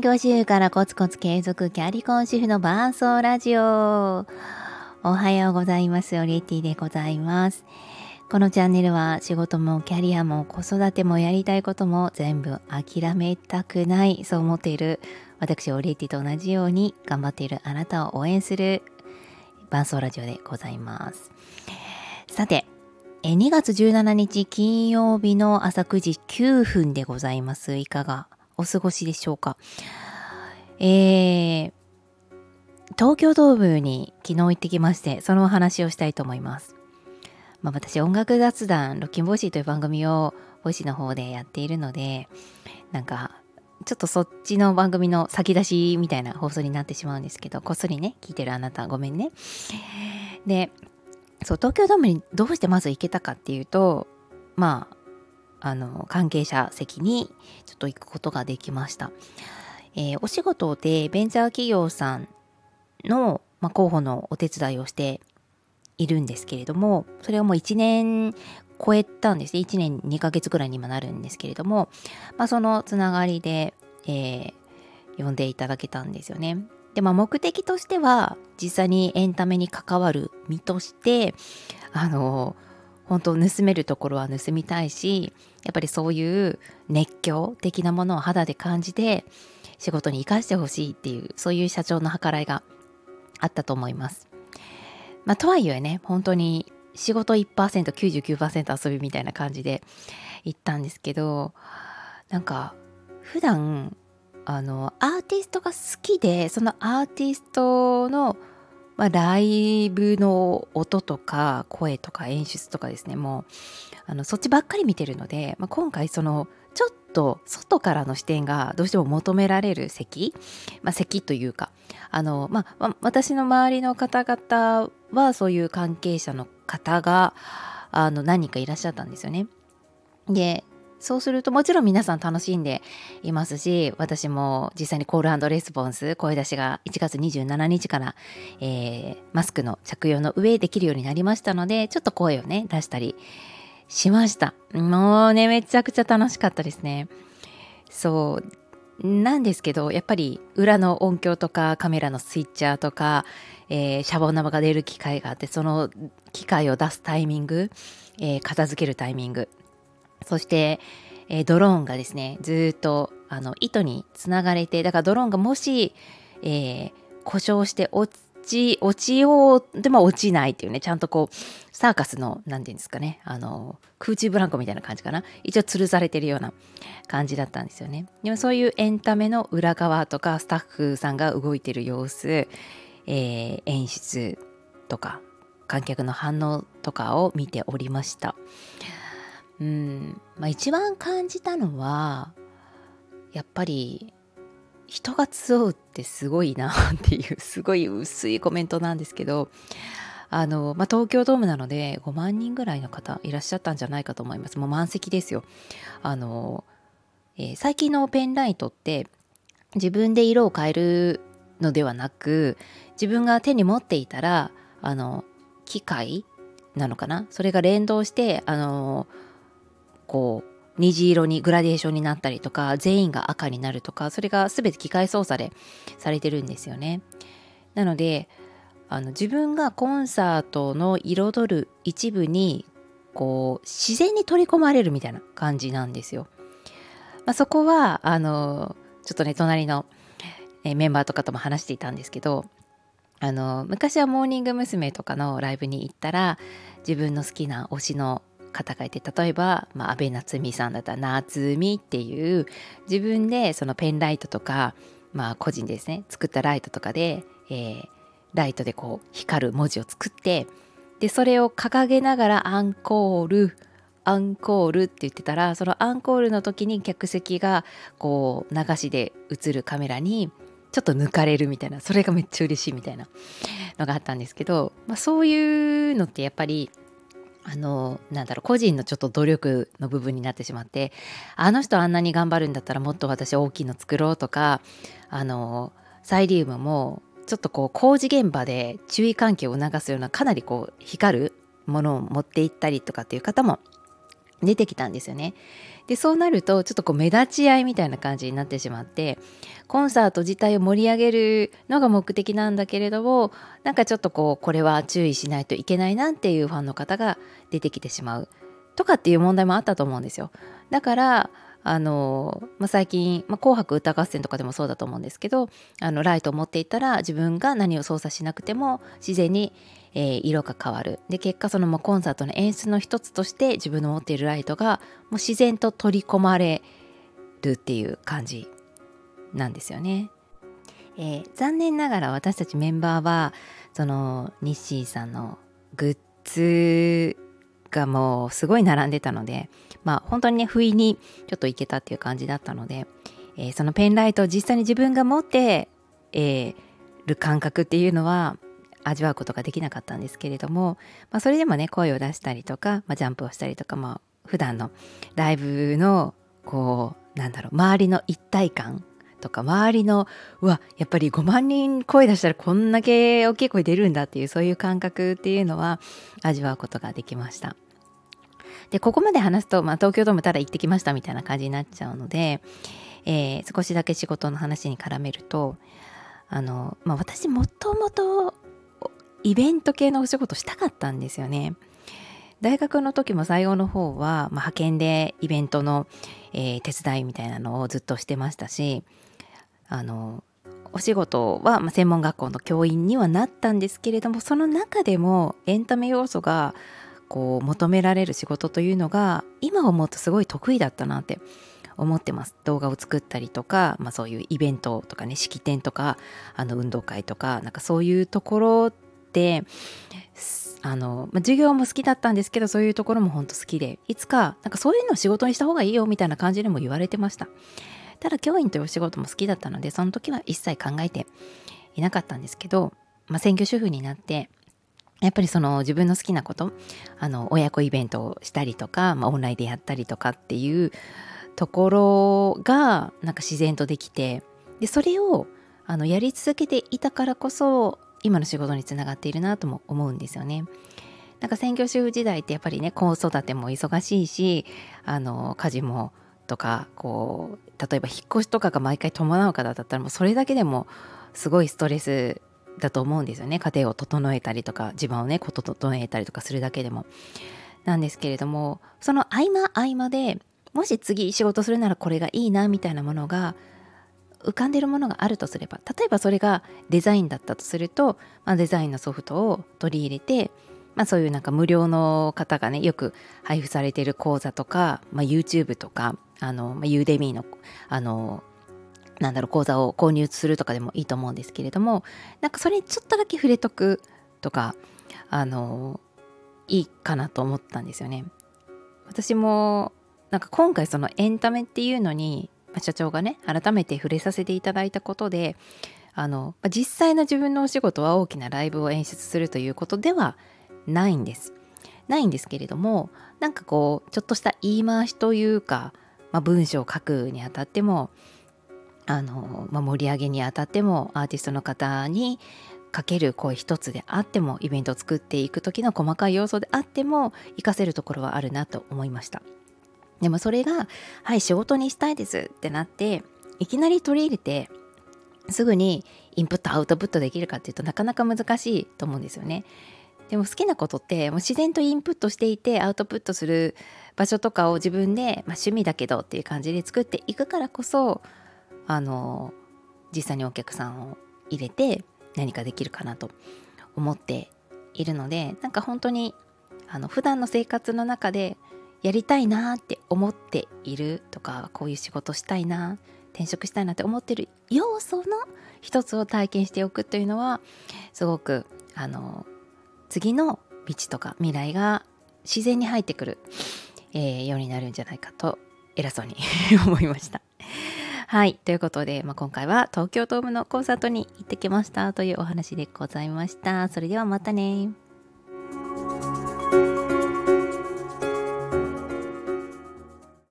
専業主婦からコツコツ継続キャリコン主婦の伴奏ラジオ。おはようございます。オリエティでございます。このチャンネルは仕事もキャリアも子育てもやりたいことも全部諦めたくないそう思っている私オリエティと同じように頑張っているあなたを応援する伴奏ラジオでございます。さて、2月17日金曜日の朝9時9分でございます。いかがお過ごしでしょうか？えー、東京ドームに昨日行ってきまして、そのお話をしたいと思います。まあ、私、音楽雑談、ロッキン Voicy という番組を Voicy の方でやっているので、なんか、ちょっとそっちの番組の先出しみたいな放送になってしまうんですけど、こっそりね、聞いてるあなた、ごめんね。で、そう、東京ドームにどうしてまず行けたかっていうと、まあ、あの、関係者席にちょっと行くことができました。えー、お仕事でベンチャー企業さんの、まあ、候補のお手伝いをしているんですけれども、それはもう1年超えたんですね。1年2ヶ月ぐらいに今なるんですけれども、まあ、そのつながりで、えー、呼んでいただけたんですよね。で、まあ、目的としては、実際にエンタメに関わる身として、あの、本当盗めるところは盗みたいし、やっぱりそういう熱狂的なものを肌で感じて、仕事に生かしてほしいっていう、そういう社長の計らいがあったと思います。まあ、とはいえね、本当に仕事1%、99%遊びみたいな感じで行ったんですけど、なんか、普段、あの、アーティストが好きで、そのアーティストの、まあ、ライブの音とか声とか演出とかですね、もう、あの、そっちばっかり見てるので、まあ、今回その、ちょっと外からの視点がどうしても求められる席、まあ、席というかあの、まあ、私の周りの方々はそういう関係者の方があの何人かいらっしゃったんですよね。でそうするともちろん皆さん楽しんでいますし私も実際にコールレスポンス声出しが1月27日から、えー、マスクの着用の上できるようになりましたのでちょっと声をね出したりしました。もうね、めちゃくちゃ楽しかったですね。そう。なんですけど、やっぱり裏の音響とかカメラのスイッチャーとか、えー、シャボン玉が出る機械があって、その機械を出すタイミング、えー、片付けるタイミング、そして、えー、ドローンがですね、ずっとあの糸につながれて、だからドローンがもし、えー、故障して落ち、落ちようでも落ちないっていうね、ちゃんとこう、サーカスの、何て言うんですかね、あの、空中ブランコみたいな感じかな。一応吊るされてるような感じだったんですよね。でもそういうエンタメの裏側とか、スタッフさんが動いてる様子、えー、演出とか、観客の反応とかを見ておりました。うん、まあ一番感じたのは、やっぱり人が集うってすごいなっていう すごい薄いコメントなんですけどあの、まあ、東京ドームなので5万人ぐらいの方いらっしゃったんじゃないかと思います。もう満席ですよ。あの、えー、最近のペンライトって自分で色を変えるのではなく自分が手に持っていたらあの機械なのかな？それが連動してあのこう虹色にグラデーションになったりとか全員が赤になるとかそれが全て機械操作でされてるんですよね。なのであの自分がコンサートの彩る一部にこう自然に取り込まれるみたいな感じなんですよ。まあ、そこはあのちょっとね隣のメンバーとかとも話していたんですけどあの昔はモーニング娘。とかのライブに行ったら自分の好きな推しの方がいて例えば、まあ、安倍夏実さんだったら夏実っていう自分でそのペンライトとか、まあ、個人ですね作ったライトとかで、えー、ライトでこう光る文字を作ってでそれを掲げながらアンコールアンコールって言ってたらそのアンコールの時に客席がこう流しで映るカメラにちょっと抜かれるみたいなそれがめっちゃ嬉しいみたいなのがあったんですけど、まあ、そういうのってやっぱりあのなんだろう個人のちょっと努力の部分になってしまってあの人あんなに頑張るんだったらもっと私大きいの作ろうとかあのサイリウムもちょっとこう工事現場で注意喚起を促すようなかなりこう光るものを持っていったりとかっていう方も出てきたんですよね。でそうなるとちょっとこう目立ち合いみたいな感じになってしまってコンサート自体を盛り上げるのが目的なんだけれどもなんかちょっとこうこれは注意しないといけないなっていうファンの方が出てきてしまうとかっていう問題もあったと思うんですよ。だからあの、まあ、最近、まあ、紅白歌合戦とかでもそうだと思うんですけどあのライトを持っていたら自分が何を操作しなくても自然に、えー、色が変わるで結果そのまコンサートの演出の一つとして自分の持っているライトがもう自然と取り込まれるっていう感じなんですよね。えー、残念ながら私たちメンバーはその日誌さんのグッズがもうすごい並んでたのでまあ本当にね不意にちょっといけたっていう感じだったので、えー、そのペンライトを実際に自分が持って、えー、る感覚っていうのは味わうことができなかったんですけれども、まあ、それでもね声を出したりとか、まあ、ジャンプをしたりとか、まあ普段のライブのこうなんだろう周りの一体感とか周りのうわやっぱり5万人声出したらこんだけ大きい声出るんだっていうそういう感覚っていうのは味わうことができました。でここまで話すと、まあ、東京ドームただ行ってきましたみたいな感じになっちゃうので、えー、少しだけ仕事の話に絡めるとあの、まあ、私もともとイベント系のお仕事したかったんですよね。大学の時も最後の方は、まあ、派遣でイベントの、えー、手伝いみたいなのをずっとしてましたしあのお仕事は、まあ、専門学校の教員にはなったんですけれどもその中でもエンタメ要素がこう求められる仕事というのが今思うとすごい得意だったなって思ってます。動画を作ったりとか、まあ、そういうイベントとかね式典とかあの運動会とかなんかそういうところってあの、まあ、授業も好きだったんですけどそういうところも本当好きでいつかなんかそういうのを仕事にした方がいいよみたいな感じでも言われてました。ただ教員というお仕事も好きだったのでその時は一切考えていなかったんですけど、まあ、専業主婦になってやっぱりその自分の好きなことあの親子イベントをしたりとか、まあ、オンラインでやったりとかっていうところがなんか自然とできてでそれをあのやり続けていたからこそ今の仕事につながっているなとも思うんですよね。なんか専業主婦時代ってやっぱりね子育ても忙しいしあの家事もとかこう例えば引っ越しとかが毎回伴う方だったらもうそれだけでもすごいストレスだと思うんですよね。家庭を整えたりとか自分をねこと整えたりとかするだけでも。なんですけれどもその合間合間でもし次仕事するならこれがいいなみたいなものが浮かんでるものがあるとすれば例えばそれがデザインだったとすると、まあ、デザインのソフトを取り入れて、まあ、そういうなんか無料の方がねよく配布されている講座とか、まあ、YouTube とかあの、まあ、ユーデミーのあのなんだろう講座を購入するとかでもいいと思うんですけれどもなんかそれにちょっとだけ触れとくとかあのいいかなと思ったんですよね。私もなんか今回そのエンタメっていうのに社長がね改めて触れさせていただいたことであの実際の自分のお仕事は大きなライブを演出するということではないんです。ないんですけれどもなんかこうちょっとした言い回しというか、まあ、文章を書くにあたってもあの、まあ、盛り上げにあたってもアーティストの方にかける声一つであってもイベントを作っていく時の細かい要素であっても活かせるところはあるなと思いました。でもそれがはい仕事にしたいですってなっていきなり取り入れてすぐにインプットアウトプットできるかっていうとなかなか難しいと思うんですよね。でも好きなことってもう自然とインプットしていてアウトプットする場所とかを自分で、まあ、趣味だけどっていう感じで作っていくからこそあの実際にお客さんを入れて何かできるかなと思っているのでなんか本当にあの普段の生活の中でやりたいなって思っているとかこういう仕事したいな転職したいなって思ってる要素の一つを体験しておくというのはすごくあの次の道とか未来が自然に入ってくる、えー、ようになるんじゃないかと偉そうに 思いました。はい。ということで、まあ、今回は東京ドームのコンサートに行ってきましたというお話でございました。それではまたね。